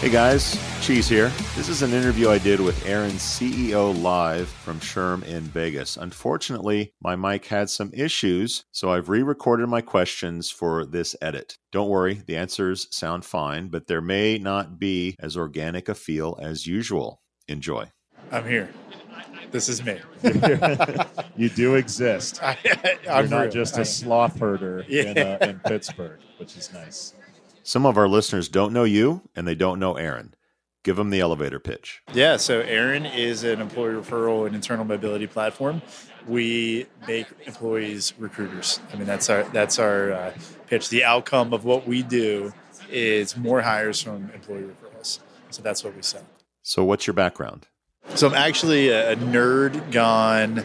Hey guys, Cheese here. This is an interview I did with ERIN's CEO live from SHRM in Vegas. Unfortunately, my mic had some issues, so I've re recorded my questions for this edit. Don't worry, the answers sound fine, but there may not be as organic a feel as usual. Enjoy. I'm here. This is me. you do exist. I, You're I'm not real. just a sloth herder in, uh, in Pittsburgh, which is nice. Some of our listeners don't know you and they don't know ERIN. Give them the elevator pitch. Yeah, so ERIN is an employee referral and internal mobility platform. We make employees recruiters. I mean, that's our that's our uh, pitch. The outcome of what we do is more hires from employee referrals. So that's what we sell. So, what's your background? So I'm actually a a nerd gone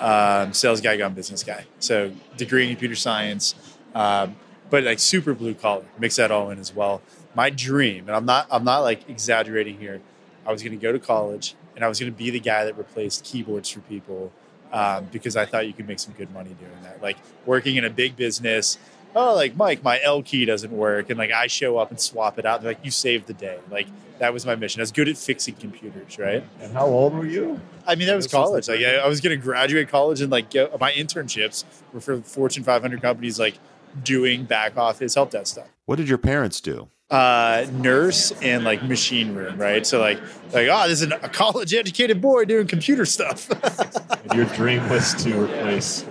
um, sales guy gone business guy. So degree in computer science, um, but like super blue collar. Mix that all in as well. My dream, and I'm not I'm not like exaggerating here. I was going to go to college and I was going to be the guy that replaced keyboards for people um, because I thought you could make some good money doing that. Like working in a big business. Oh, like Mike, my L key doesn't work, and like I show up and swap it out. They're like, you saved the day. Like that was my mission. I was good at fixing computers, right? And how old were you? I mean, that was This was college. the Like, I, I was going to graduate college and like get, my internships were for Fortune 500 companies, like doing back office help desk stuff. What did your parents do? Uh, nurse and like machine room, right? So like, like oh, this is a college educated boy doing computer stuff. Your dream was to replace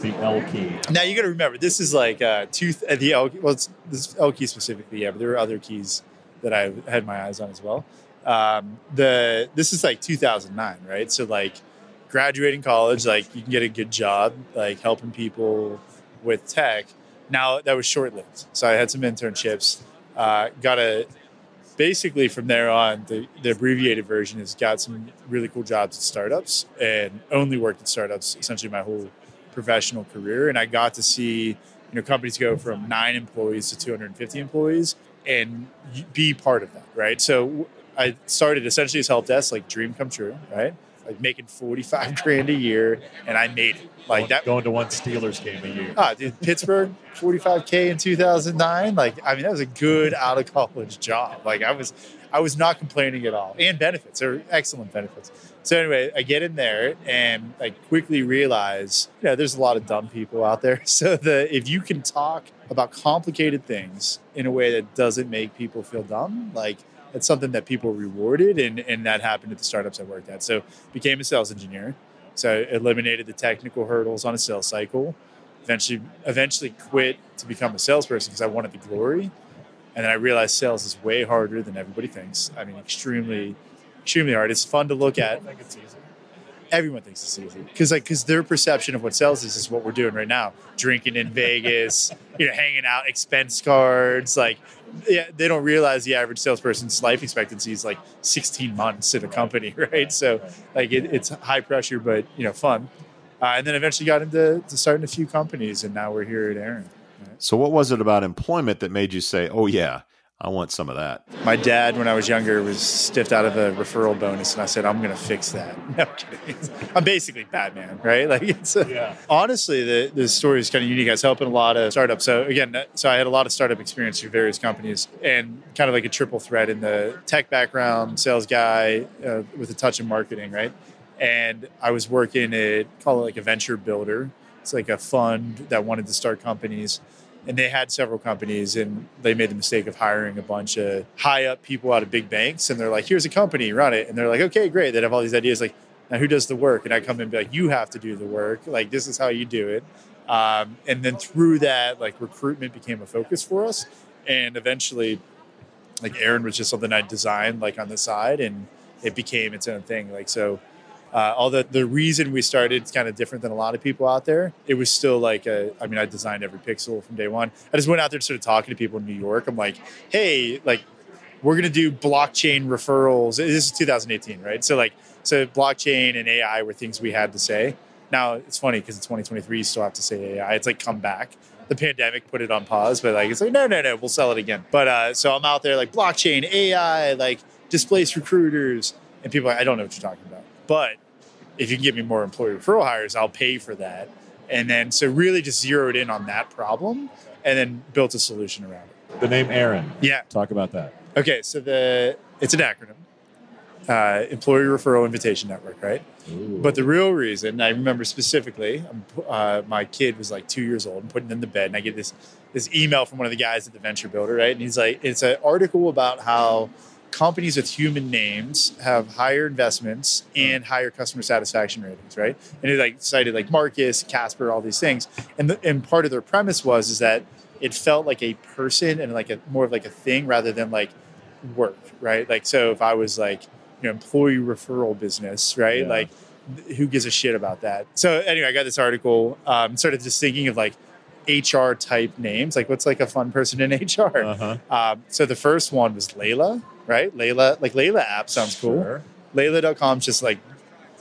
the L key. now you got to remember, this is like uh, two uh, the L. Well, it's this L key specifically, yeah, but there were other keys that I had my eyes on as well. Um, the this is like 2009, right? So like graduating college, like you can get a good job, like helping people with tech. Now that was short lived, so I had some internships. Uh, got a basically from there on, the, the abbreviated version has got some really cool jobs at startups and only worked at startups essentially my whole professional career. And I got to see, you know, companies go from nine employees to 250 employees and be part of that, right? So I started essentially as help desk, like dream come true, right? Like making 45 grand a year and I made it. Like that Going to one Steelers game a year. Ah, dude, Pittsburgh, 45k in 2009. Like, I mean, that was a good out of college job. Like, I was, I was not complaining at all, and benefits. They're excellent benefits. So anyway, I get in there and I quickly realize, you know, there's a lot of dumb people out there. So the if you can talk about complicated things in a way that doesn't make people feel dumb, like it's something that people rewarded, and and that happened at the startups I worked at. So became a sales engineer. So I eliminated the technical hurdles on a sales cycle. Eventually, eventually quit to become a salesperson because I wanted the glory. And then I realized sales is way harder than everybody thinks. I mean, extremely, extremely hard. It's fun to look at. I think it's easy. Everyone thinks it's easy because, like, because their perception of what sales is is what we're doing right now: drinking in Vegas, you know, hanging out, expense cards. Like, yeah, they don't realize the average salesperson's life expectancy is like 16 months in a company, right? So, like, it, it's high pressure, but you know, fun. Uh, and then eventually got into to starting a few companies, and now we're here at ERIN. So, what was it about employment that made you say, "Oh yeah, I want some of that"? My dad, when I was younger, was stiffed out of a referral bonus, and I said, "I'm going to fix that." No I'm kidding. I'm basically Batman, right? Like it's a, Yeah. honestly the the story is kind of unique. I was helping a lot of startups. So again, so I had a lot of startup experience through various companies, and kind of like a triple threat in the tech background, sales guy uh, with a touch of marketing, right? And I was working at call it like a venture builder. It's like a fund that wanted to start companies and they had several companies and they made the mistake of hiring a bunch of high up people out of big banks and they're like here's a company run it. And they're like okay great. They'd have all these ideas like now who does the work? And i come in and be like you have to do the work. Like this is how you do it. Um, and then through that like recruitment became a focus for us. And eventually like ERIN was just something i designed like on the side and it became its own thing. Like so uh, although the reason we started is kind of different than a lot of people out there, it was still like a, I mean, I designed every pixel from day one. I just went out there and started talking to people in New York. I'm like, hey, like, we're going to do blockchain referrals. This is 2018, right? So, like, so blockchain and AI were things we had to say. Now, it's funny because in 2023, you still have to say AI. It's like come back. The pandemic put it on pause, but like, it's like, no, no, no, we'll sell it again. But uh, so I'm out there like blockchain, AI, like displaced recruiters. And people are like, I don't know what you're talking about. But if you can give me more employee referral hires, I'll pay for that. And then so really just zeroed in on that problem and then built a solution around it. The name ERIN. Yeah. Talk about that. Okay. So the it's an acronym. Uh, employee referral invitation network, right? Ooh. But the real reason I remember specifically, um, uh, my kid was like two years old and putting in the bed, and I get this this email from one of the guys at the venture builder, right? And he's like, it's an article about how companies with human names have higher investments and higher customer satisfaction ratings, right? And it like cited like Marcus, Casper, all these things, and the, and part of their premise was is that it felt like a person and like a more of like a thing rather than like work, right? Like so, if I was like you know employee referral business, right? Yeah. Like who gives a shit about that? So anyway, I got this article, um, started just thinking of like HR type names, like what's like a fun person in HR. Uh-huh. Um, so the first one was Layla, right? Layla, like Layla app sounds cool. Sure. Layla.com just like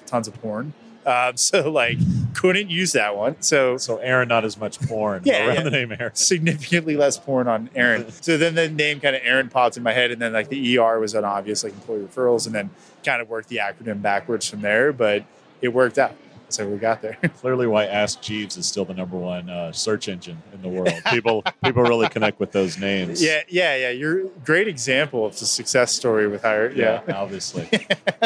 tons of porn. Um, so like couldn't use that one. So So ERIN, not as much porn Yeah, around yeah. the name ERIN. significantly less porn on ERIN. So then the name kind of ERIN popped in my head, and then like the ER was an obvious like employee referrals, and then kind of worked the acronym backwards from there. But it worked out, so we got there. Clearly, why Ask Jeeves is still the number one uh, search engine in the world. People people really connect with those names. yeah, yeah, yeah. You're a great example of the success story with hire. yeah, Yeah, obviously.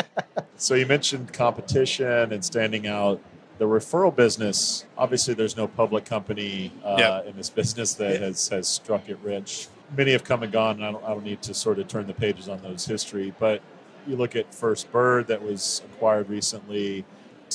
so you mentioned competition and standing out. The referral business, obviously, there's no public company uh, Yeah. in this business that has, has struck it rich. Many have come and gone, and I don't, I don't need to sort of turn the pages on those history. But you look at Firstbird that was acquired recently,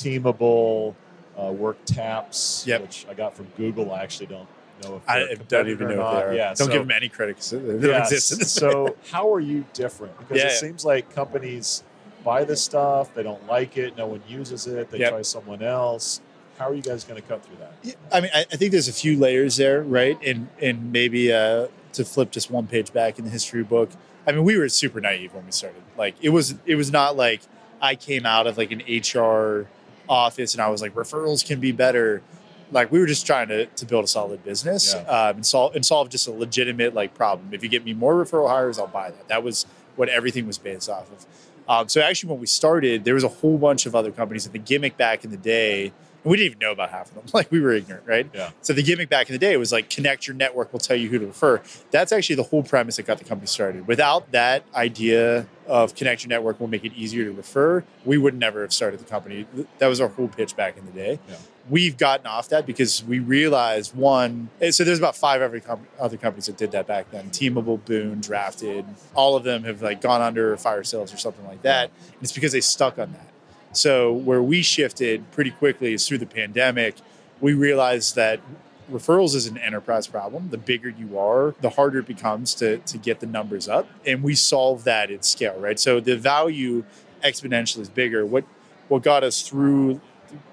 Teamable, uh, Work Taps, Yep. which I got from Google. I actually don't know if I don't even know if they are. Yeah, don't so- give them any credit because they don't Yes. exist. so how are you different? Because Yeah, it yeah. seems like companies buy this stuff, they don't like it, no one uses it, they Yep. try someone else. How are you guys going to cut through that? Yeah, I mean, I, I think there's a few layers there, right? And and maybe uh, to flip just one page back in the history book. I mean, we were super naive when we started. Like, it was it was not like I came out of like an HR office and I was like, referrals can be better. Like, we were just trying to, to build a solid business Yeah. um, and solve and solve just a legitimate like problem. If you get me more referral hires, I'll buy that. That was what everything was based off of. Um, so actually, when we started, there was a whole bunch of other companies. And the gimmick back in the day, we didn't even know about half of them. Like we were ignorant, right? Yeah. So the gimmick back in the day was like connect your network will tell you who to refer. That's actually the whole premise that got the company started. Without that idea of connect your network will make it easier to refer, we would never have started the company. That was our whole pitch back in the day. Yeah. We've gotten off that because we realized one. eh, So there's about five other, com- other companies that did that back then. Teamable, Boon, Drafted. All of them have like gone under fire sales or something like that. And it's because they stuck on that. So where we shifted pretty quickly is through the pandemic. We realized that referrals is an enterprise problem. The bigger you are, the harder it becomes to, to get the numbers up. And we solve that at scale, right? So the value exponentially is bigger. What what got us through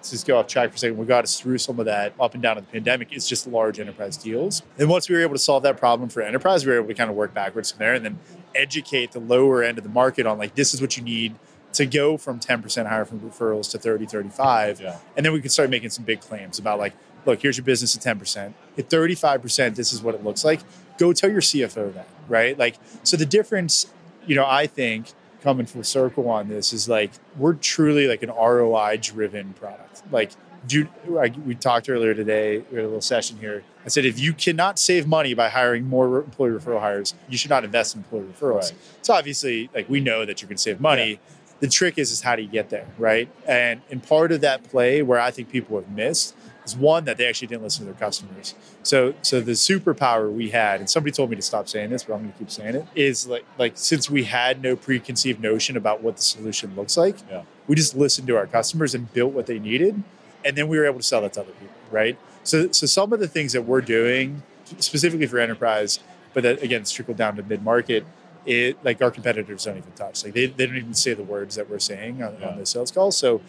just go off track for a second, what got us through some of that up and down of the pandemic is just large enterprise deals. And once we were able to solve that problem for enterprise, we were able to kind of work backwards from there and then educate the lower end of the market on like this is what you need to go from 10% higher from referrals to 30, 35. Yeah. And then we could start making some big claims about like, look, here's your business at 10%. At 35%, this is what it looks like. Go tell your CFO that, right? Like, so the difference, you know, I think coming full circle on this is like, we're truly like an ROI driven product. Like, do like we talked earlier today, we had a little session here. I said, if you cannot save money by hiring more employee referral hires, you should not invest in employee referrals. Right. So obviously, like we know that you can save money. The trick is, is how do you get there, right? And and part of that play where I think people have missed is one that they actually didn't listen to their customers. So so the superpower we had, and somebody told me to stop saying this, but I'm going to keep saying it, is like like since we had no preconceived notion about what the solution looks like, Yeah. we just listened to our customers and built what they needed, and then we were able to sell that to other people, right? So so some of the things that we're doing specifically for enterprise, but that again it's trickled down to mid market. It like our competitors don't even touch. Like they, they don't even say the words that we're saying on, Yeah. on the sales call. So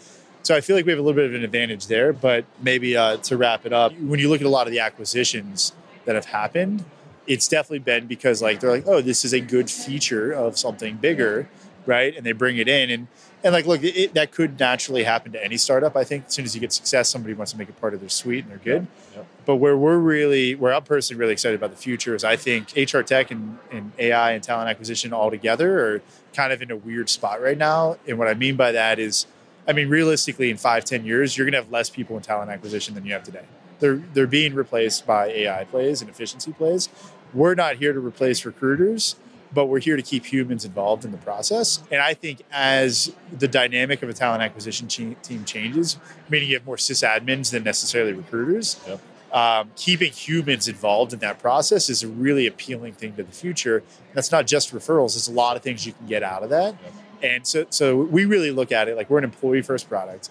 so I feel like we have a little bit of an advantage there. But maybe uh, to wrap it up, when you look at a lot of the acquisitions that have happened, it's definitely been because like they're like, oh, this is a good feature of something bigger, right? And they bring it in and and like look, it, that could naturally happen to any startup. I think as soon as you get success, somebody wants to make it part of their suite and they're good. Yep. But where we're really, where I'm personally really excited about the future is I think HR tech and, and AI and talent acquisition all together are kind of in a weird spot right now. And what I mean by that is, I mean, realistically, in five, 10 years, you're going to have less people in talent acquisition than you have today. They're, they're being replaced by AI plays and efficiency plays. We're not here to replace recruiters, but we're here to keep humans involved in the process. And I think as the dynamic of a talent acquisition team changes, meaning you have more sysadmins than necessarily recruiters, Yep. Um, keeping humans involved in that process is a really appealing thing to the future. That's not just referrals; there's a lot of things you can get out of that. And so, so we really look at it like we're an employee first product.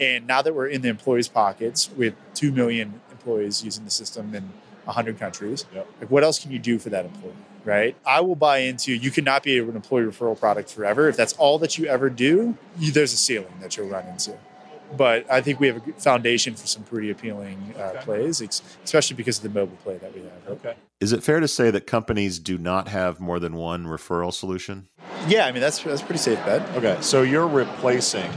And now that we're in the employees' pockets with two million employees using the system in 100 countries, Yep. like what else can you do for that employee? Right? I will buy into you cannot be an employee referral product forever. If that's all that you ever do, you, there's a ceiling that you'll run into. But I think we have a foundation for some pretty appealing uh, Okay. plays, ex- especially because of the mobile play that we have. Okay. Is it fair to say that companies do not have more than one referral solution? Yeah, I mean that's that's a pretty safe bet. Okay. So you're replacing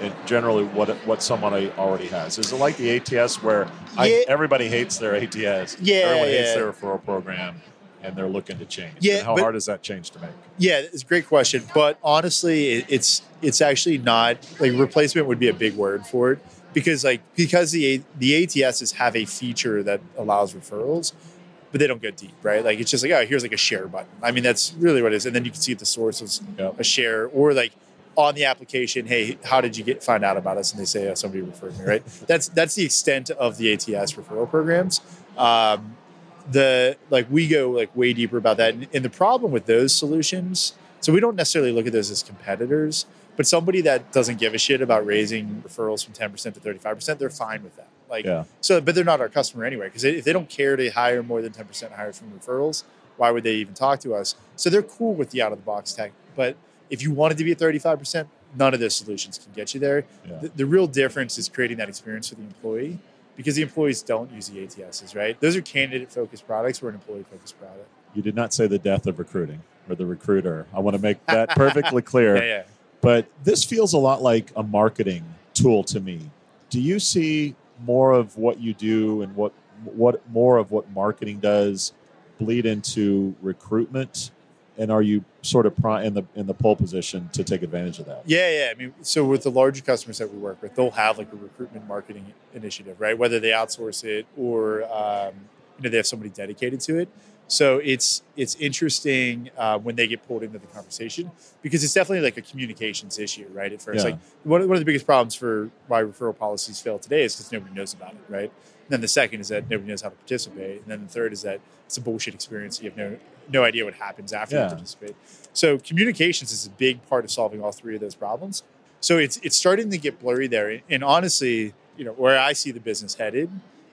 it generally what what someone already has. Is it like the ATS where I, everybody hates their ATS? Yeah, Everyone hates their referral program and they're looking to change. Yeah, And how but- hard is that change to make? Yeah, it's a great question. But honestly, it, it's it's actually not like replacement would be a big word for it because like because the the ATSs have a feature that allows referrals, but they don't go deep, right? Like it's just like oh, here's like a share button. I mean, that's really what it is, and then you can see at the source was Yep. a share or like on the application, hey, how did you get find out about us? And they say, oh, somebody referred me, right? that's that's the extent of the ATS referral programs. Um, the like we go like way deeper about that, and, and the problem with those solutions, so we don't necessarily look at those as competitors, but somebody that doesn't give a shit about raising referrals from ten percent to thirty five percent, they're fine with that. Like, Yeah. so, but they're not our customer anyway, because if they don't care to hire more than ten percent hires from referrals, why would they even talk to us? So they're cool with the out of the box tech, but if you wanted to be at 35%, none of those solutions can get you there. Yeah. The, the real difference is creating that experience for the employee because the employees don't use the ATSs, right? Those are candidate focused products. We're an employee focused product. You did not say the death of recruiting or the recruiter. I want to make that perfectly clear. Yeah, yeah. But this feels a lot like a marketing tool to me. Do you see more of what you do and what what more of what marketing does bleed into recruitment? And are you sort of in the in the pole position to take advantage of that? Yeah, yeah. I mean, so with the larger customers that we work with, they'll have like a recruitment marketing initiative, right? Whether they outsource it or um, you know they have somebody dedicated to it. So it's it's interesting uh, when they get pulled into the conversation because it's definitely like a communications issue, right? At first, Yeah. like one of, one of the biggest problems for why referral policies fail today is because nobody knows about it, right? Then the second is that nobody knows how to participate, and then the third is that it's a bullshit experience. You have no no idea what happens after Yeah. you participate. So communications is a big part of solving all three of those problems. So it's it's starting to get blurry there. And honestly, you know, where I see the business headed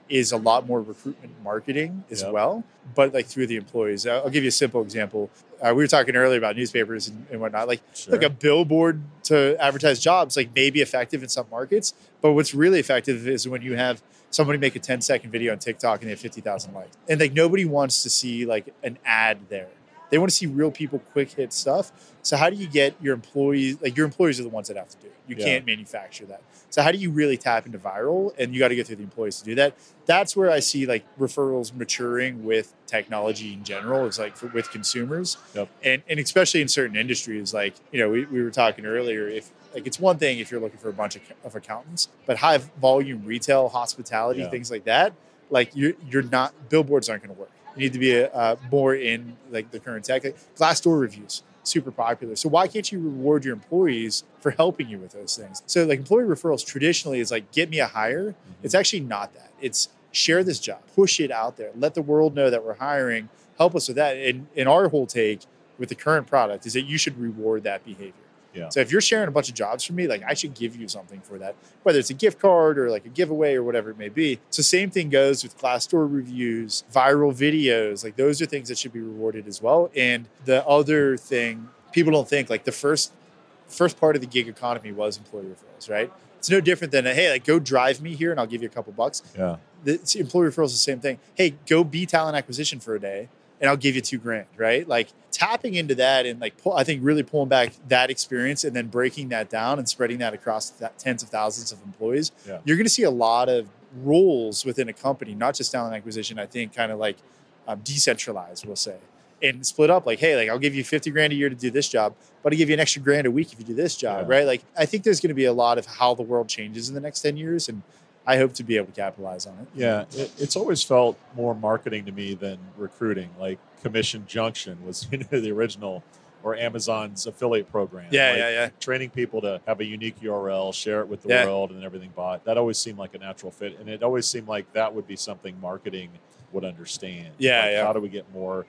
is a lot more recruitment marketing as Yep. well, but like through the employees. I'll I'll give you a simple example. Uh, we were talking earlier about newspapers and, and whatnot. Like, Sure. like a billboard to advertise jobs, like may be effective in some markets, but what's really effective is when you have somebody make a 10 second video on TikTok and they have 50,000 likes. And like nobody wants to see like an ad there. They want to see real people quick hit stuff. So how do you get your employees like your employees are the ones that have to do it. You Yeah. can't manufacture that. So how do you really tap into viral and you got to go through the employees to do that. That's where I see like referrals maturing with technology in general It's like for, with consumers. Yep. And and especially in certain industries like, you know, we, we were talking earlier if like it's one thing if you're looking for a bunch of, of accountants, but high volume retail, hospitality, Yeah. things like that, like you're you're not billboards aren't going to work. You need to be uh, more in like the current tech. Like Glassdoor reviews, super popular. So why can't you reward your employees for helping you with those things? So like employee referrals traditionally is like get me a hire. It's actually not that. It's share this job, push it out there, let the world know that we're hiring. Help us with that. And and our whole take with the current product is that you should reward that behavior. Yeah. So if you're sharing a bunch of jobs for me, like I should give you something for that, whether it's a gift card or like a giveaway or whatever it may be. So same thing goes with Glassdoor reviews, viral videos. Like those are things that should be rewarded as well. And the other thing people don't think like the first first part of the gig economy was employee referrals, right? It's no different than hey, like go drive me here and I'll give you a couple bucks. Yeah. The employee referrals is the same thing. Hey, go be talent acquisition for a day and I'll give you two grand, right? Like tapping into that and like pull, I think really pulling back that experience and then breaking that down and spreading that across tens of thousands of employees. Yeah. You're going to see a lot of roles within a company, not just talent acquisition. I think kind of like um, decentralized, we'll say, and split up. Like, hey, like I'll give you fifty grand a year to do this job, but I'll give you an extra grand a week if you do this job, Yeah. right? Like, I think there's going to be a lot of how the world changes in the next ten years, and I hope to be able to capitalize on it. Yeah, it, it's always felt more marketing to me than recruiting. Like Commission Junction was you know, the original, or Amazon's affiliate program. Yeah, Like, yeah, yeah. Training people to have a unique URL, share it with the Yeah. world, and everything bought. That always seemed like a natural fit, and it always seemed like that would be something marketing would understand. Yeah, Like, yeah. How do we get more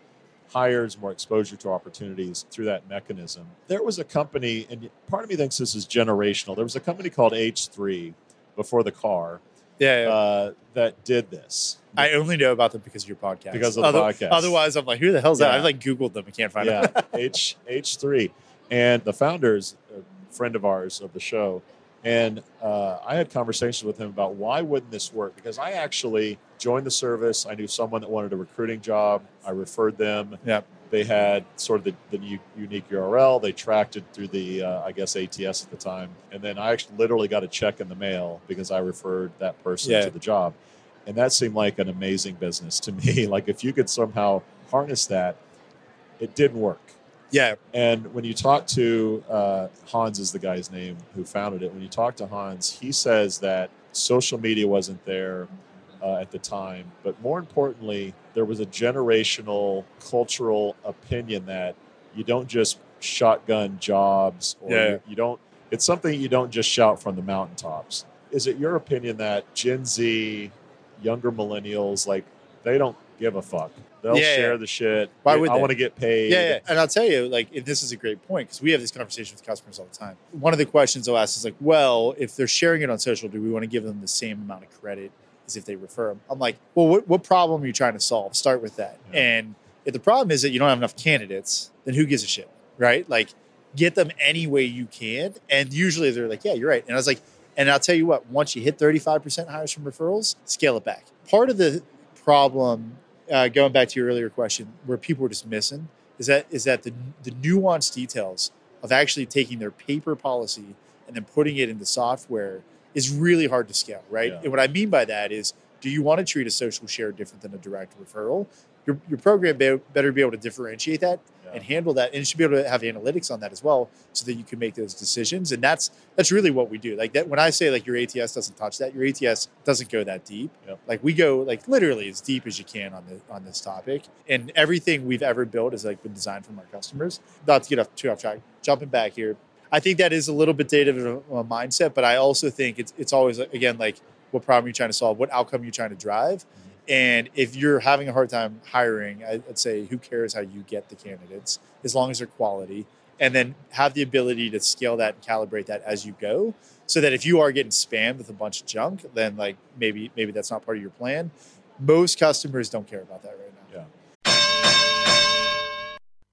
hires, more exposure to opportunities through that mechanism? There was a company, and part of me thinks this is generational. There was a company called H3 before the car Yeah, yeah. uh, that did this. I only know about them because of your podcast. Because of the Other- podcast. Otherwise, I'm like, who the hell's that? I've like Googled them and can't find yeah, them. H H three, and the founder's a friend of ours of the show, and uh, I had conversations with him about why wouldn't this work? Because I actually joined the service. I knew someone that wanted a recruiting job. I referred them. Yep. They had sort of the, the u- unique URL. They tracked it through the, uh, I guess, ATS at the time. And then I actually literally got a check in the mail because I referred that person Yeah. to the job. And that seemed like an amazing business to me. like if you could somehow harness that, it didn't work. yeah, And when you talk to uh, Hans, is the guy's name who founded it. When you talk to Hans, he says that social media wasn't there uh, at the time, but more importantly, there was a generational cultural opinion that you don't just shotgun jobs, or Yeah. you, you don't. It's something you don't just shout from the mountaintops. Is it your opinion that Gen Z, younger millennials, like they don't give a fuck? They'll Yeah, share yeah. the shit. Why would I they? want to get paid. Yeah, yeah. And I'll tell you, like, and this is a great point because we have this conversation with customers all the time. One of the questions they'll ask is like, well, if they're sharing it on social, do we want to give them the same amount of credit as if they refer them? I'm like, well, what, what problem are you trying to solve? Start with that. Yeah. And if the problem is that you don't have enough candidates, then who gives a shit, right? Like, get them any way you can. And usually they're like, yeah, you're right. And I was like, and I'll tell you what, once you hit 35% hires from referrals, scale it back. Part of the problem, uh, going back to your earlier question, where people were just missing, is that is that the the nuanced details of actually taking their paper policy and then putting it into software is really hard to scale, right? Yeah. And what I mean by that is, do you want to treat a social share different than a direct referral? Your, your program be, better be able to differentiate that Yeah. and handle that, and it should be able to have analytics on that as well, so that you can make those decisions. And that's that's really what we do. Like that, when I say like your ATS doesn't touch that, your ATS doesn't go that deep. Like we go like literally as deep as you can on the on this topic, and everything we've ever built has like been designed from our customers. Not to get off too off track, jumping back here, I think that is a little bit dated of a, mindset, but I also think it's it's always again like what problem you're trying to solve, what outcome you're trying to drive. Mm-hmm. And if you're having a hard time hiring, I'd say who cares how you get the candidates as long as they're quality, and then have the ability to scale that and calibrate that as you go. so that if you are getting spammed with a bunch of junk, then like maybe maybe that's not part of your plan. Most customers don't care about that right now.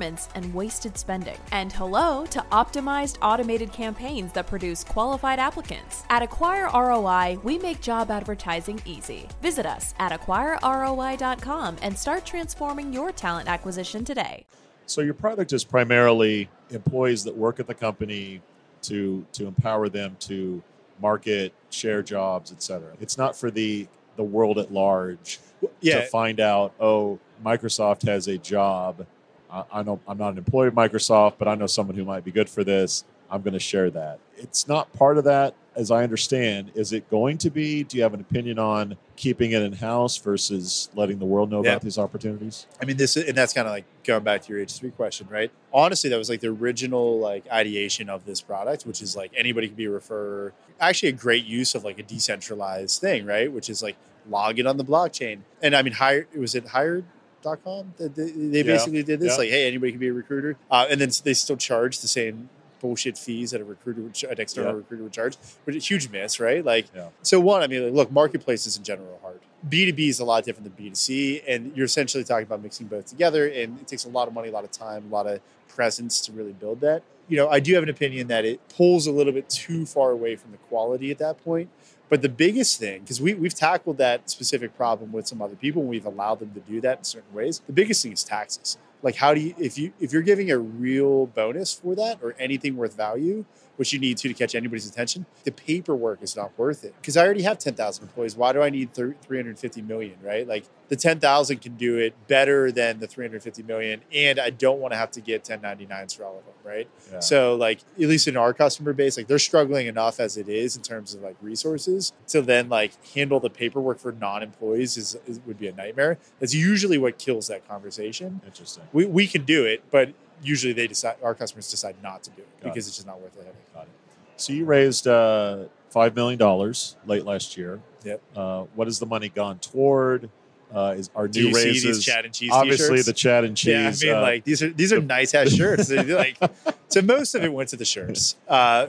and wasted spending. And hello to optimized automated campaigns that produce qualified applicants. At Acquire ROI, we make job advertising easy. Visit us at acquireroi.com and start transforming your talent acquisition today. So your product is primarily employees that work at the company to to empower them to market, share jobs, etc. It's not for the the world at large Yeah, to find out, oh, Microsoft has a job. I, I know I'm not an employee of Microsoft, but I know someone who might be good for this. I'm going to share that. It's not part of that, as I understand. Is it going to be? Do you have an opinion on keeping it in house versus letting the world know Yeah. about these opportunities? I mean, this and that's kind of like going back to your H three question, right? Honestly, that was like the original like ideation of this product, which is like anybody can be a referrer. Actually, a great use of like a decentralized thing, right? Which is like log it on the blockchain. And I mean, hire was it hired.com? They, they, they Yeah. basically did this, Yeah. like, hey, anybody can be a recruiter, uh, and then they still charge the same bullshit fees that a recruiter would, an external Yeah. recruiter would charge, but a huge miss, right? Like, so one, I mean, like, look, marketplaces in general are hard. B2B is a lot different than B2C, and you're essentially talking about mixing both together, and it takes a lot of money, a lot of time, a lot of presence to really build that. You know, I do have an opinion that it pulls a little bit too far away from the quality at that point. But the biggest thing, because we, we've tackled that specific problem with some other people, and we've allowed them to do that in certain ways. The biggest thing is taxes. Like, how do you, if you, if you're giving a real bonus for that or anything worth value, which you need to to catch anybody's attention, the paperwork is not worth it. Because I already have 10,000 employees. Why do I need 350 million, right? Like, the 10,000 can do it better than the 350 million. And I don't want to have to get 1099s for all of them, right? Yeah. So like at least in our customer base, like they're struggling enough as it is in terms of like resources to then like handle the paperwork for non-employees is, is would be a nightmare. That's usually what kills that conversation. Interesting. We we can do it, but usually they decide our customers decide not to do it Got because it's just not worth the headache. Got it. So you raised uh, five million dollars late last year. Yep. Uh, what has the money gone toward? Uh, is our new you see raises. these Chad and cheese Obviously, t-shirts? the Chad and cheese. Yeah, I mean, uh, like these are these are nice ass shirts. Like, so most of it went to the shirts. Uh,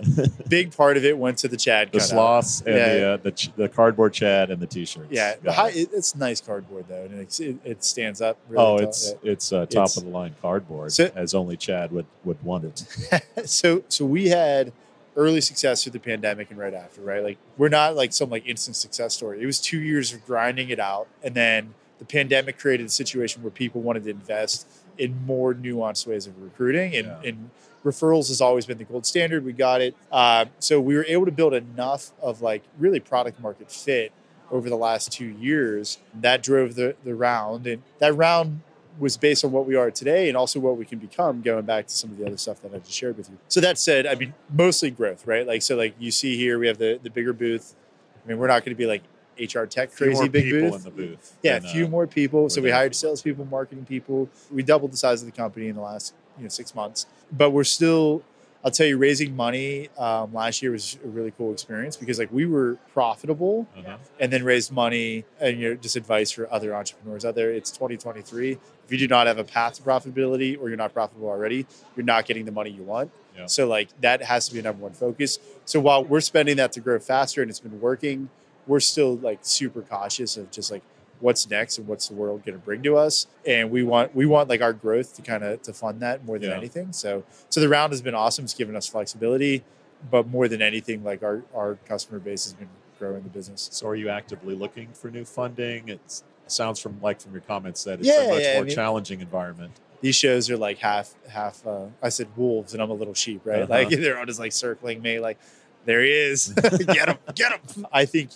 big part of it went to the Chad. the sloths and Yeah. the, uh, the the cardboard Chad and the t-shirts. Yeah, high, it. it, it's nice cardboard though, and it's, it, it stands up. Really oh, tall, it's it's uh, top It's- of the line cardboard, So- as only Chad would would want it. so so we had early success through the pandemic and right after, right? Like we're not like some like instant success story. It was two years of grinding it out, and then the pandemic created a situation where people wanted to invest in more nuanced ways of recruiting, and, Yeah. and referrals has always been the gold standard. We got it, uh, so we were able to build enough of like really product market fit over the last two years that drove the the round, and that round was based on what we are today and also what we can become going back to some of the other stuff that I just shared with you. So that said, I mean, mostly growth, right? Like, so like you see here, we have the, the bigger booth. I mean, we're not going to be like HR tech crazy more big people booth. in the booth. yeah, a few uh, more people. So we hired salespeople, marketing people. We doubled the size of the company in the last you know six months. But we're still, I'll tell you, raising money um, last year was a really cool experience because like we were profitable uh-huh. and then raised money and you know just advice for other entrepreneurs out there it's 2023 if you do not have a path to profitability or you're not profitable already you're not getting the money you want Yeah. so like that has to be a number one focus so while we're spending that to grow faster and it's been working we're still like super cautious of just like what's next and what's the world going to bring to us and we want we want like our growth to kind of to fund that more than Yeah. anything so so the round has been awesome it's given us flexibility but more than anything like our our customer base has been growing the business So, are you actively looking for new funding? It's, it sounds from like from your comments that it's Yeah, a much yeah, I more mean- challenging environment. these shows are like half half uh, i said wolves and i'm a little sheep right Uh-huh. like they're all just like circling me like there he is get him get him i think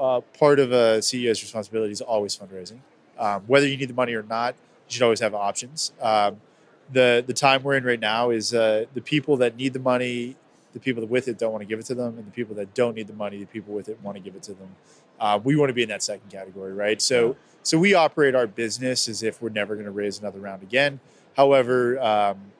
uh, part of a ceo's responsibility is always fundraising. Um, whether you need the money or not you should always have options. Um, the the time we're in right now is uh, the people that need the money the people that with it don't want to give it to them and the people that don't need the money the people with it want to give it to them. Uh, we want to be in that second category right? So so we operate our business as if we're never going to raise another round again. However um,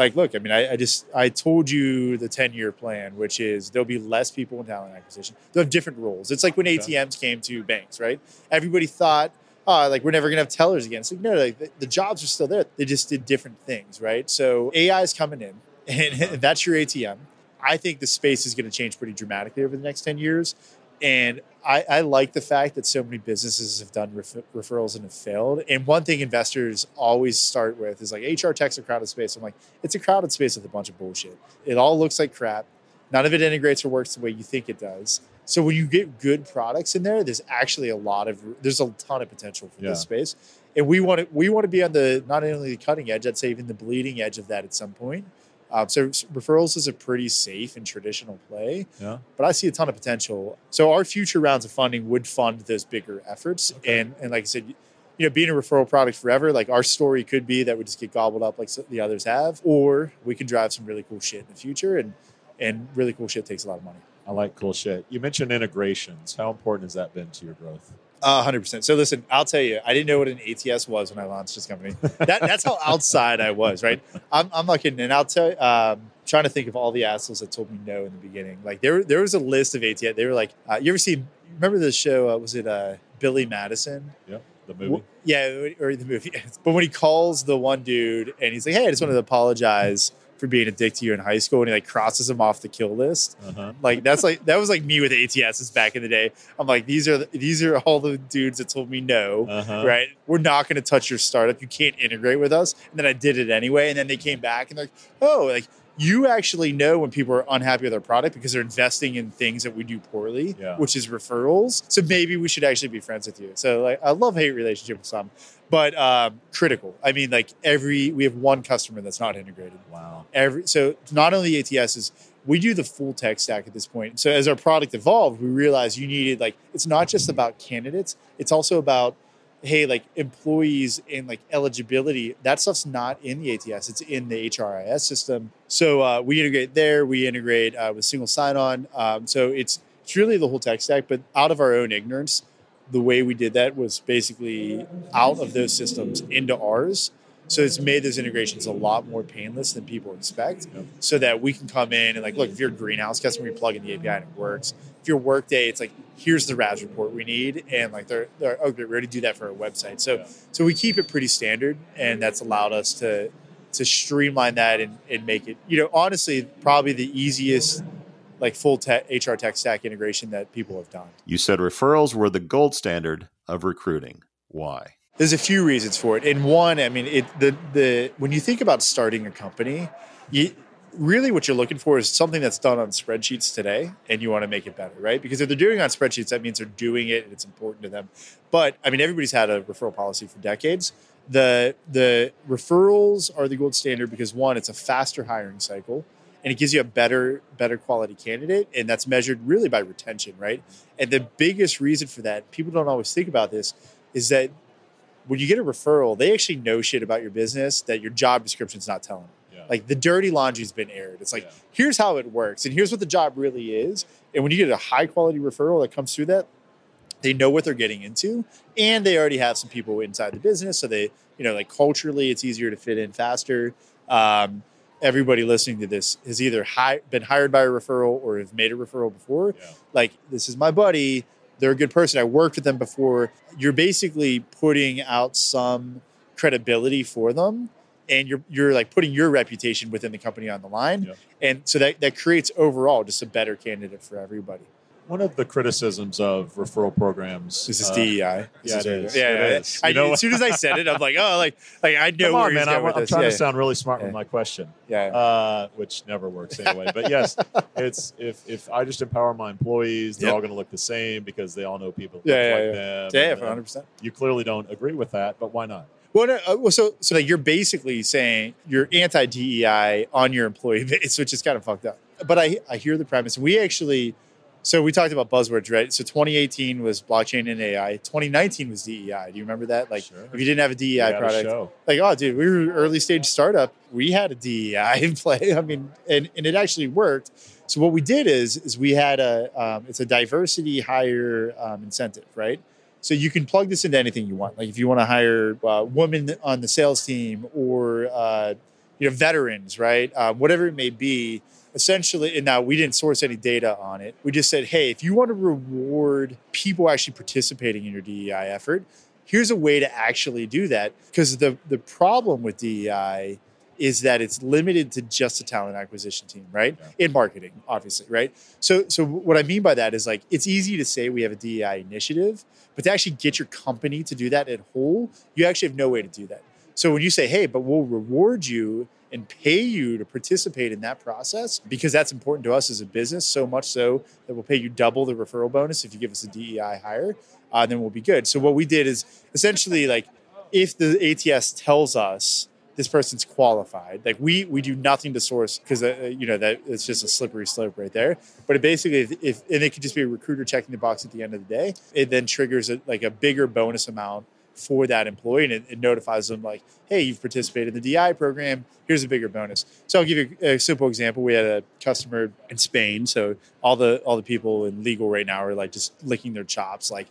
like look i mean I, I just i told you the 10 year plan which is there'll be less people in talent acquisition they'll have different roles it's like when Okay. atms came to banks right everybody thought oh, like we're never gonna have tellers again. It's like no, like the, the jobs are still there. They just did different things, right? So AI is coming in, and uh-huh. that's your ATM. I think the space is going to change pretty dramatically over the next ten years, and I, I like the fact that so many businesses have done ref- referrals and have failed. And one thing investors always start with is like HR tech's a crowded space. I'm like, it's a crowded space with a bunch of bullshit. It all looks like crap. None of it integrates or works the way you think it does. So when you get good products in there, there's actually a lot of there's a ton of potential for Yeah. this space. And we want to we want to be on the not only the cutting edge, I'd say even the bleeding edge of that at some point. Um, so referrals is a pretty safe and traditional play, Yeah. but I see a ton of potential. So our future rounds of funding would fund those bigger efforts. Okay. And and like I said, you know, being a referral product forever, like our story could be that we just get gobbled up like the others have, or we can drive some really cool shit in the future. And and really cool shit takes a lot of money. I like cool shit. You mentioned integrations. How important has that been to your growth? Uh, 100%. So listen, I'll tell you, I didn't know what an ATS was when I launched this company. That, that's how outside I was, right? I'm, I'm not kidding. And I'll tell you, um, trying to think of all the assholes that told me no in the beginning. Like there, there was a list of ATS. They were like, uh, you ever see, remember the show, uh, was it uh, Billy Madison? Yeah, The movie. Yeah, or the movie. But when he calls the one dude and he's like, hey, I just wanted to apologize for being a dick to you in high school. And he like crosses him off the kill list. Uh-huh. Like that's like that was like me with ATSs back in the day. I'm like these are these are all the dudes that told me no. Uh-huh. Right, we're not going to touch your startup. You can't integrate with us. And then I did it anyway. And then they came back and they're like, oh, like you actually know when people are unhappy with our product because they're investing in things that we do poorly, Yeah. which is referrals. So maybe we should actually be friends with you. So like I love hate relationship with some, but um, critical. I mean, like every we have one customer that's not integrated Wow. every so not only ATS is we do the full tech stack at this point. So as our product evolved, we realized you needed like it's not just about candidates, it's also about hey, like employees and like eligibility. That stuff's not in the ATS, it's in the HRIS system. So uh, we integrate there, we integrate uh, with single sign-on. Um, so it's it's really the whole tech stack, but out of our own ignorance, the way we did that was basically out of those systems into ours. So it's made those integrations a lot more painless than people expect. Yep. So that we can come in and like, look, if you're a greenhouse customer, you plug in the API and it works. If you're Workday, it's like, here's the RaaS report we need, and like they're, they're oh, great, we already do that for our website. So Yeah. so we keep it pretty standard, and that's allowed us to to streamline that and, and make it, you know, honestly, probably the easiest like full tech HR tech stack integration that people have done. You said referrals were the gold standard of recruiting. Why? There's a few reasons for it. And one, I mean, it the the when you think about starting a company, you really what you're looking for is something that's done on spreadsheets today and you want to make it better, right? Because if they're doing it on spreadsheets, that means they're doing it and it's important to them. But I mean, everybody's had a referral policy for decades. The the referrals are the gold standard because one, it's a faster hiring cycle and it gives you a better better quality candidate and that's measured really by retention, right? And the biggest reason for that, people don't always think about this, is that when you get a referral, they actually know shit about your business that your job description's not telling. Yeah. Like the dirty laundry's been aired. It's like, Yeah. here's how it works, and here's what the job really is. And when you get a high quality referral that comes through that, they know what they're getting into, and they already have some people inside the business, so they, you know, like culturally, it's easier to fit in faster. Um, everybody listening to this has either hi- been hired by a referral or have made a referral before. Yeah. Like, this is my buddy. They're a good person. I worked with them before. You're basically putting out some credibility for them and you're you're like putting your reputation within the company on the line. Yeah. And so that, that creates overall just a better candidate for everybody. One of the criticisms of referral programs. This is uh, DEI. This yeah, is it is. Yeah, It yeah. is. I, You know- as soon as I said it, I'm like, oh, like, like I know Come where on, man. going I'm, I'm trying yeah, to sound really smart with my question, yeah. uh, which never works anyway. But yes, it's if if I just empower my employees, they're Yep. all going to look the same because they all know people Yeah, yeah, like yeah. them. yeah, yeah, for uh, 100. percent You clearly don't agree with that, but why not? Well, no, uh, well, so so like you're basically saying you're anti DEI on your employee base, which is kind of fucked up. But I I hear the premise. We actually, so we talked about buzzwords, right? So 2018 was blockchain and AI. 2019 was DEI. Do you remember that? Like, Sure. if you didn't have a DEI had a product, like, oh, dude, we were early stage startup. We had a DEI in play. I mean, and, and it actually worked. So what we did is is we had a um, it's a diversity hire um, incentive, right? So you can plug this into anything you want. Like if you want to hire uh, women on the sales team or uh, you know veterans, right? Uh, whatever it may be. Essentially, and now we didn't source any data on it. We just said, hey, if you want to reward people actually participating in your DEI effort, here's a way to actually do that. Because the the problem with DEI is that it's limited to just a talent acquisition team, right? In marketing, obviously, right? So so what I mean by that is like it's easy to say we have a DEI initiative, but to actually get your company to do that at whole, you actually have no way to do that. So when you say, hey, but we'll reward you and pay you to participate in that process because that's important to us as a business, so much so that we'll pay you double the referral bonus if you give us a DEI hire, uh, then we'll be good. So what we did is essentially like if the ATS tells us this person's qualified, like we we do nothing to source because uh, you know that it's just a slippery slope right there. But it basically, if, if and it could just be a recruiter checking the box at the end of the day, it then triggers a, like a bigger bonus amount for that employee and it, it notifies them like, hey, you've participated in the DI program. Here's a bigger bonus. So I'll give you a simple example. We had a customer in Spain, so all the all the people in legal right now are like just licking their chops, like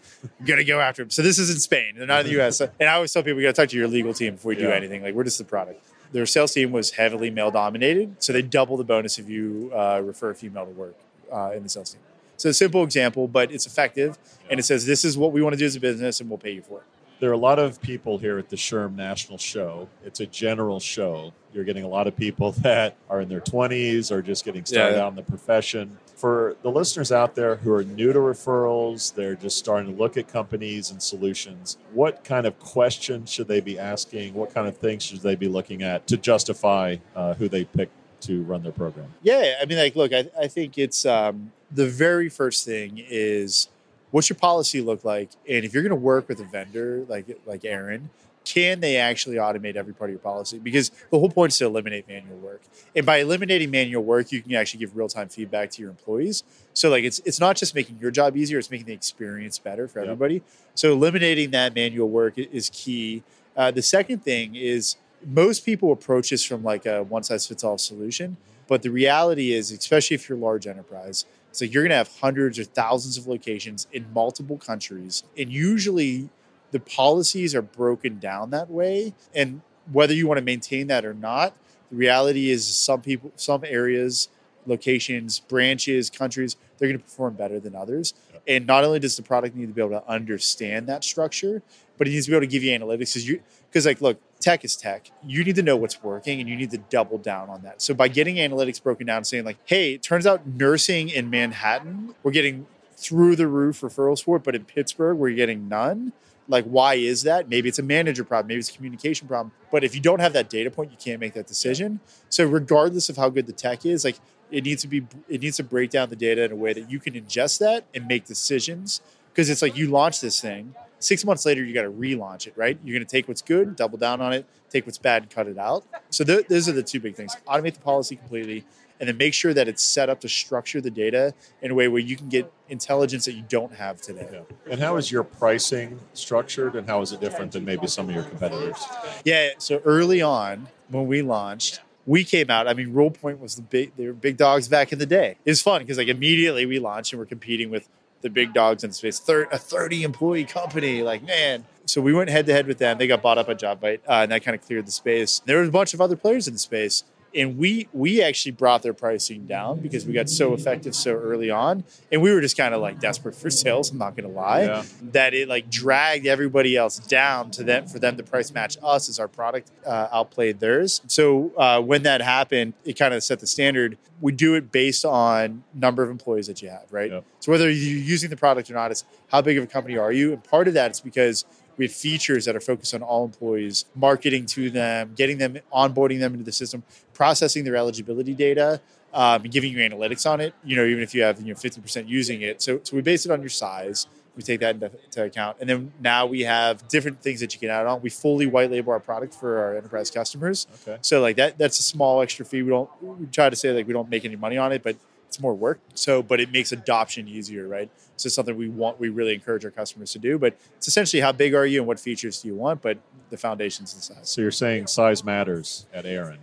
gonna go after him. So this is in Spain. They're not in the U.S. So- and I always tell people we got to talk to your legal team before we do anything. Like we're just the product. Their sales team was heavily male dominated, so they double the bonus if you uh, refer a female to work uh, in the sales team. So a simple example, but it's effective, and it says this is what we want to do as a business, and we'll pay you for it. There are a lot of people here at the SHRM National Show. It's a general show. You're getting a lot of people that are in their 20s or just getting started Yeah. out in the profession. For the listeners out there who are new to referrals, they're just starting to look at companies and solutions. What kind of questions should they be asking? What kind of things should they be looking at to justify uh, who they pick to run their program? Yeah, I mean, like, look, I, I think it's um, the very first thing is what's your policy look like, and if you're going to work with a vendor like like ERIN, can they actually automate every part of your policy? Because the whole point is to eliminate manual work, and by eliminating manual work, you can actually give real time feedback to your employees. So, like, it's it's not just making your job easier; it's making the experience better for Yep. everybody. So, eliminating that manual work is key. Uh, the second thing is most people approach this from like a one size fits all solution. But the reality is, especially if you're a large enterprise, like you're going to have hundreds or thousands of locations in multiple countries. And usually the policies are broken down that way. And whether you want to maintain that or not, the reality is some people, some areas, locations, branches, countries, they're going to perform better than others. And not only does the product need to be able to understand that structure, but it needs to be able to give you analytics because because like look, tech is tech. You need to know what's working and you need to double down on that. So by getting analytics broken down, saying like, hey, it turns out nursing in Manhattan, we're getting through the roof referrals for it, but in Pittsburgh, we're getting none. Like, why is that? Maybe it's a manager problem, maybe it's a communication problem. But if you don't have that data point, you can't make that decision. So regardless of how good the tech is, like it needs to be it needs to break down the data in a way that you can ingest that and make decisions. Because it's like you launch this thing, six months later you got to relaunch it, right? You're going to take what's good, double down on it, take what's bad, and cut it out. So th- those are the two big things: automate the policy completely, and then make sure that it's set up to structure the data in a way where you can get intelligence that you don't have today. Yeah. And how is your pricing structured, and how is it different than maybe some of your competitors? Yeah. So early on, when we launched, we came out. I mean, RolePoint was the big, they were big dogs back in the day. It was fun because like immediately we launched and we're competing with the big dogs in the space. A 30 employee company, like man. So we went head to head with them. They got bought up by Jobvite, uh, and that kind of cleared the space. There was a bunch of other players in the space and we we actually brought their pricing down because we got so effective so early on. And we were just kind of like desperate for sales i'm not gonna lie. Yeah. that it like dragged everybody else down to them for them to price match us as our product uh, outplayed theirs. So uh, when that happened it kind of set the standard. We do it based on number of employees that you have right? Yep. so whether you're using the product or not it's how big of a company are you? And part of that is because we have features that are focused on all employees, marketing to them, getting them, onboarding them into the system, processing their eligibility data, um, and giving you analytics on it. You know, even if you have you know fifty percent using it. So, so we base it on your size. We take that into, into account, and then now we have different things that you can add on. We fully white label our product for our enterprise customers. Okay. So like that, that's a small extra fee. We don't we try to say like we don't make any money on it, but it's more work. So, but it makes adoption easier, right? So it's something we want, we really encourage our customers to do. But it's essentially how big are you and what features do you want? But the foundation's the size. So you're saying size matters at ERIN.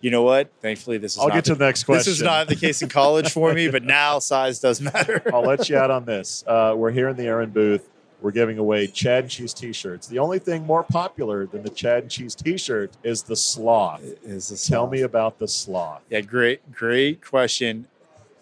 You know what? Thankfully, this is. I'll not get to the next question. This is not the case in college for me, but now size does matter. I'll let you out on this. Uh, we're here in the ERIN booth. We're giving away Chad and Cheese T-shirts. The only thing more popular than the Chad and Cheese T-shirt is the sloth. Is the Tell me about the sloth. Yeah, great, great question.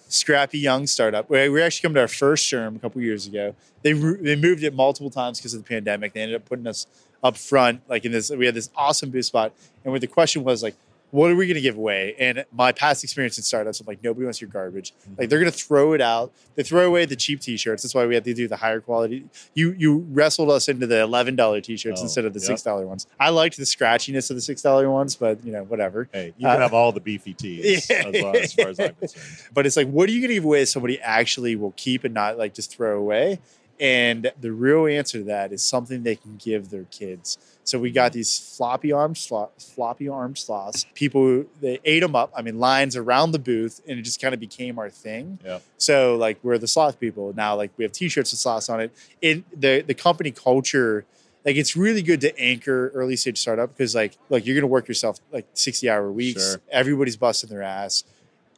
Scrappy young startup. We we actually come to our first SHRM a couple years ago. They they moved it multiple times because of the pandemic. They ended up putting us up front, like in this. We had this awesome booth spot, and where the question was like, "What are we going to give away?" And my past experience in startups, I'm like, nobody wants your garbage. Like they're going to throw it out. They throw away the cheap T-shirts. That's why we had to do the higher quality. You you wrestled us into the eleven dollar T-shirts Oh, instead of the yep. six dollar ones. I liked the scratchiness of the six dollar ones, but you know whatever. Hey, you can Uh, have all the beefy teas Yeah. as, well, as far as I'm concerned. but it's like what are you going to give away somebody actually will keep and not like just throw away and the real answer to that is something they can give their kids so we got these floppy arm sloth, floppy arm sloths. People they ate them up i mean lines around the booth and it just kind of became our thing. Yeah. so like we're the sloth people. Now like we have t-shirts with sloths on it. It the the company culture like it's really good to anchor early stage startup because like look you're gonna work yourself like 60 hour weeks. Sure. everybody's busting their ass.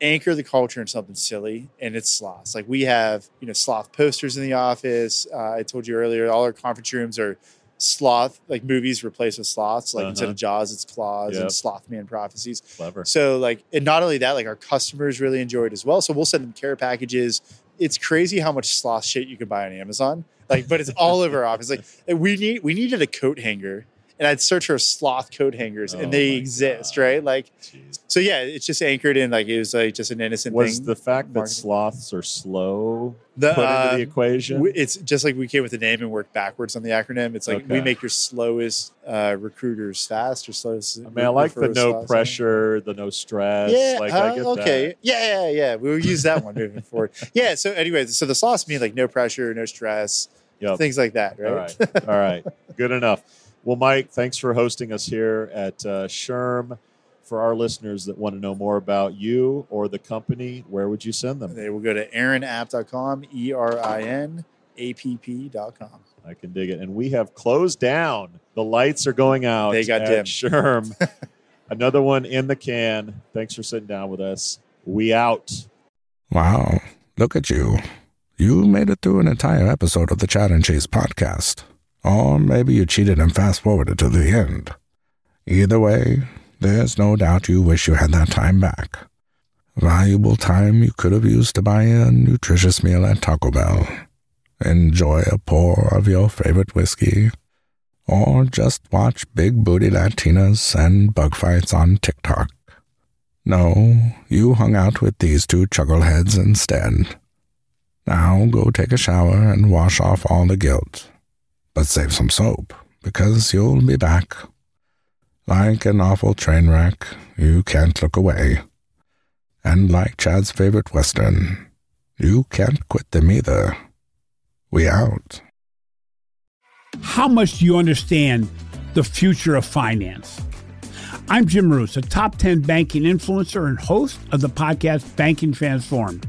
Anchor the culture in something silly and it's sloths. Like we have you know sloth posters in the office. Uh, i told you earlier all our conference rooms are sloth like movies replaced with sloths like instead Uh-huh. of jaws it's claws Yep. and slothman prophecies Clever. so like, and not only that, like our customers really enjoy it as well. So we'll send them care packages. It's crazy how much sloth shit you can buy on Amazon. Like, but it's all over our office. Like we need, we needed a coat hanger, and I'd search for sloth coat hangers, Oh and they exist, God. right? Like, Jeez. so yeah, it's just anchored in like it was like just an innocent Was thing. the fact that sloths are slow The, put into uh, the equation? we- it's just like we came with the name and worked backwards on the acronym. It's like we make your slowest uh, recruiters fast or slowest. I mean, I like the no pressure, the no stress. Yeah. like uh, I get okay. that. Yeah, yeah, yeah. We'll use that one moving forward. Yeah. So, anyway, so the sauce mean like no pressure, no stress, Yep. things like that, right? All right. All right. Good enough. Well, Mike, thanks for hosting us here at uh, SHRM. For our listeners that want to know more about you or the company, where would you send them? They will go to erinApp.com, E R I N A P P.com. I can dig it. And we have closed down. The lights are going out. They got at dim. SHRM. Another one in the can. Thanks for sitting down with us. We out. Wow, look at you. You made it through an entire episode of the Chad and Cheese podcast. Or maybe you cheated and fast forwarded to the end. Either way, there's no doubt you wish you had that time back. Valuable time you could have used to buy a nutritious meal at Taco Bell, enjoy a pour of your favorite whiskey, or just watch big booty Latinas and bug fights on TikTok. No, you hung out with these two chuckleheads instead. Now go take a shower and wash off all the guilt. But save some soap, because you'll be back. Like an awful train wreck, you can't look away. And like Chad's favorite Western, you can't quit them either. We out. How much do you understand the future of finance? I'm Jim Marous, a top 10 banking influencer and host of the podcast Banking Transformed,